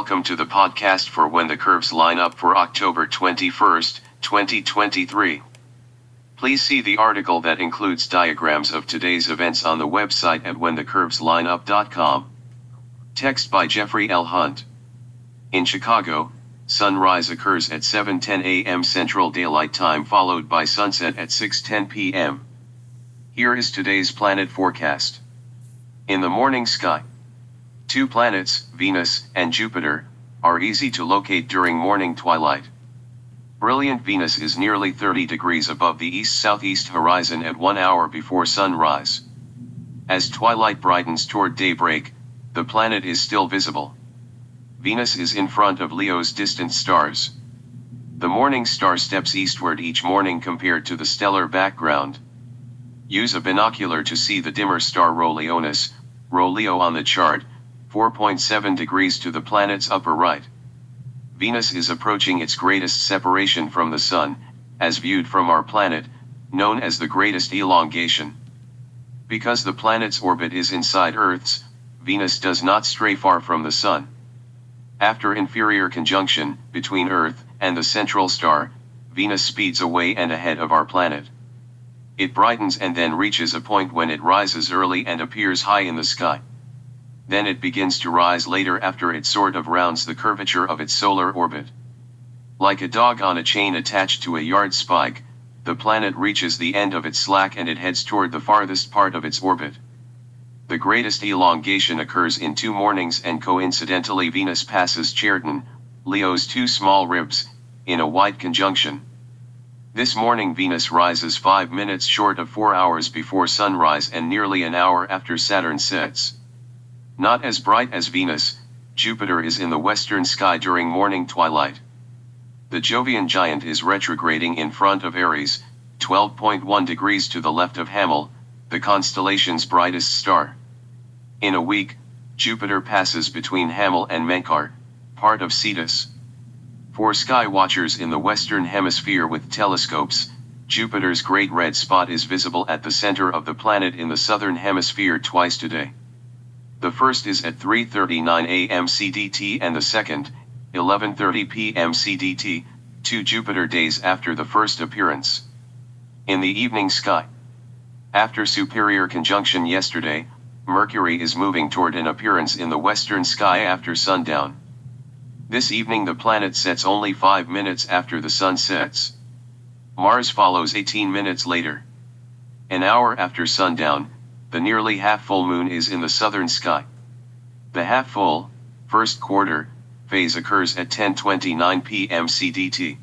welcome to the podcast for When the Curves Line Up for October 21st, 2023. Please see the article that includes diagrams of today's events on the website at whenthecurveslineup.com. Text by Jeffrey L. Hunt. In Chicago, sunrise occurs at 7:10 a.m. Central Daylight Time followed by sunset at 6:10 p.m. Here is today's planet forecast. In the morning sky, two planets, Venus and Jupiter, are easy to locate during morning twilight. Brilliant Venus is nearly 30 degrees above the east-southeast horizon at 1 hour before sunrise. As twilight brightens toward daybreak, the planet is still visible. Venus is in front of Leo's distant stars. The morning star steps eastward each morning compared to the stellar background. Use a binocular to see the dimmer star Rho Leo on the chart, 4.7 degrees to the planet's upper right. Venus is approaching its greatest separation from the Sun, as viewed from our planet, known as the greatest elongation. Because the planet's orbit is inside Earth's, Venus does not stray far from the Sun. After inferior conjunction between Earth and the central star, Venus speeds away and ahead of our planet. It brightens and then reaches a point when it rises early and appears high in the sky. Then it begins to rise later after it sort of rounds the curvature of its solar orbit. Like a dog on a chain attached to a yard spike, the planet reaches the end of its slack and it heads toward the farthest part of its orbit. The greatest elongation occurs in two mornings and coincidentally Venus passes Chertan, Leo's two small ribs, in a wide conjunction. This morning Venus rises 5 minutes short of 4 hours before sunrise and nearly an hour after Saturn sets. Not as bright as Venus, Jupiter is in the western sky during morning twilight. The Jovian giant is retrograding in front of Aries, 12.1 degrees to the left of Hamal, the constellation's brightest star. In a week, Jupiter passes between Hamal and Menkar, part of Cetus. For sky watchers in the western hemisphere with telescopes, Jupiter's great red spot is visible at the center of the planet in the southern hemisphere twice today. The first is at 3:39 a.m. CDT and the second, 11:30 p.m. CDT, two Jupiter days after the first appearance. In the evening sky. After superior conjunction yesterday, Mercury is moving toward an appearance in the western sky after sundown. This evening the planet sets only 5 minutes after the sun sets. Mars follows 18 minutes later. An hour after sundown, the nearly half-full moon is in the southern sky. The half-full, first quarter, phase occurs at 10.29 p.m. CDT.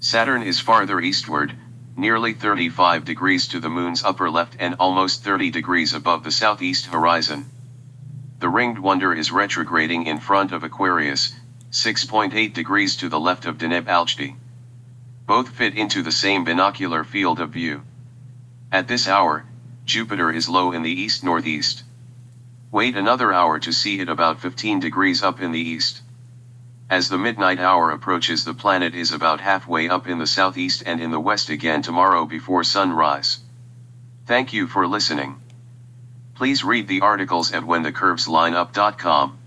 Saturn is farther eastward, nearly 35 degrees to the moon's upper left and almost 30 degrees above the southeast horizon. The ringed wonder is retrograding in front of Aquarius, 6.8 degrees to the left of Deneb Algedi. Both fit into the same binocular field of view. At this hour, Jupiter is low in the east-northeast. Wait another hour to see it about 15 degrees up in the east. As the midnight hour approaches the planet is about halfway up in the southeast and in the west again tomorrow before sunrise. Thank you for listening. Please read the articles at whenthecurveslineup.com.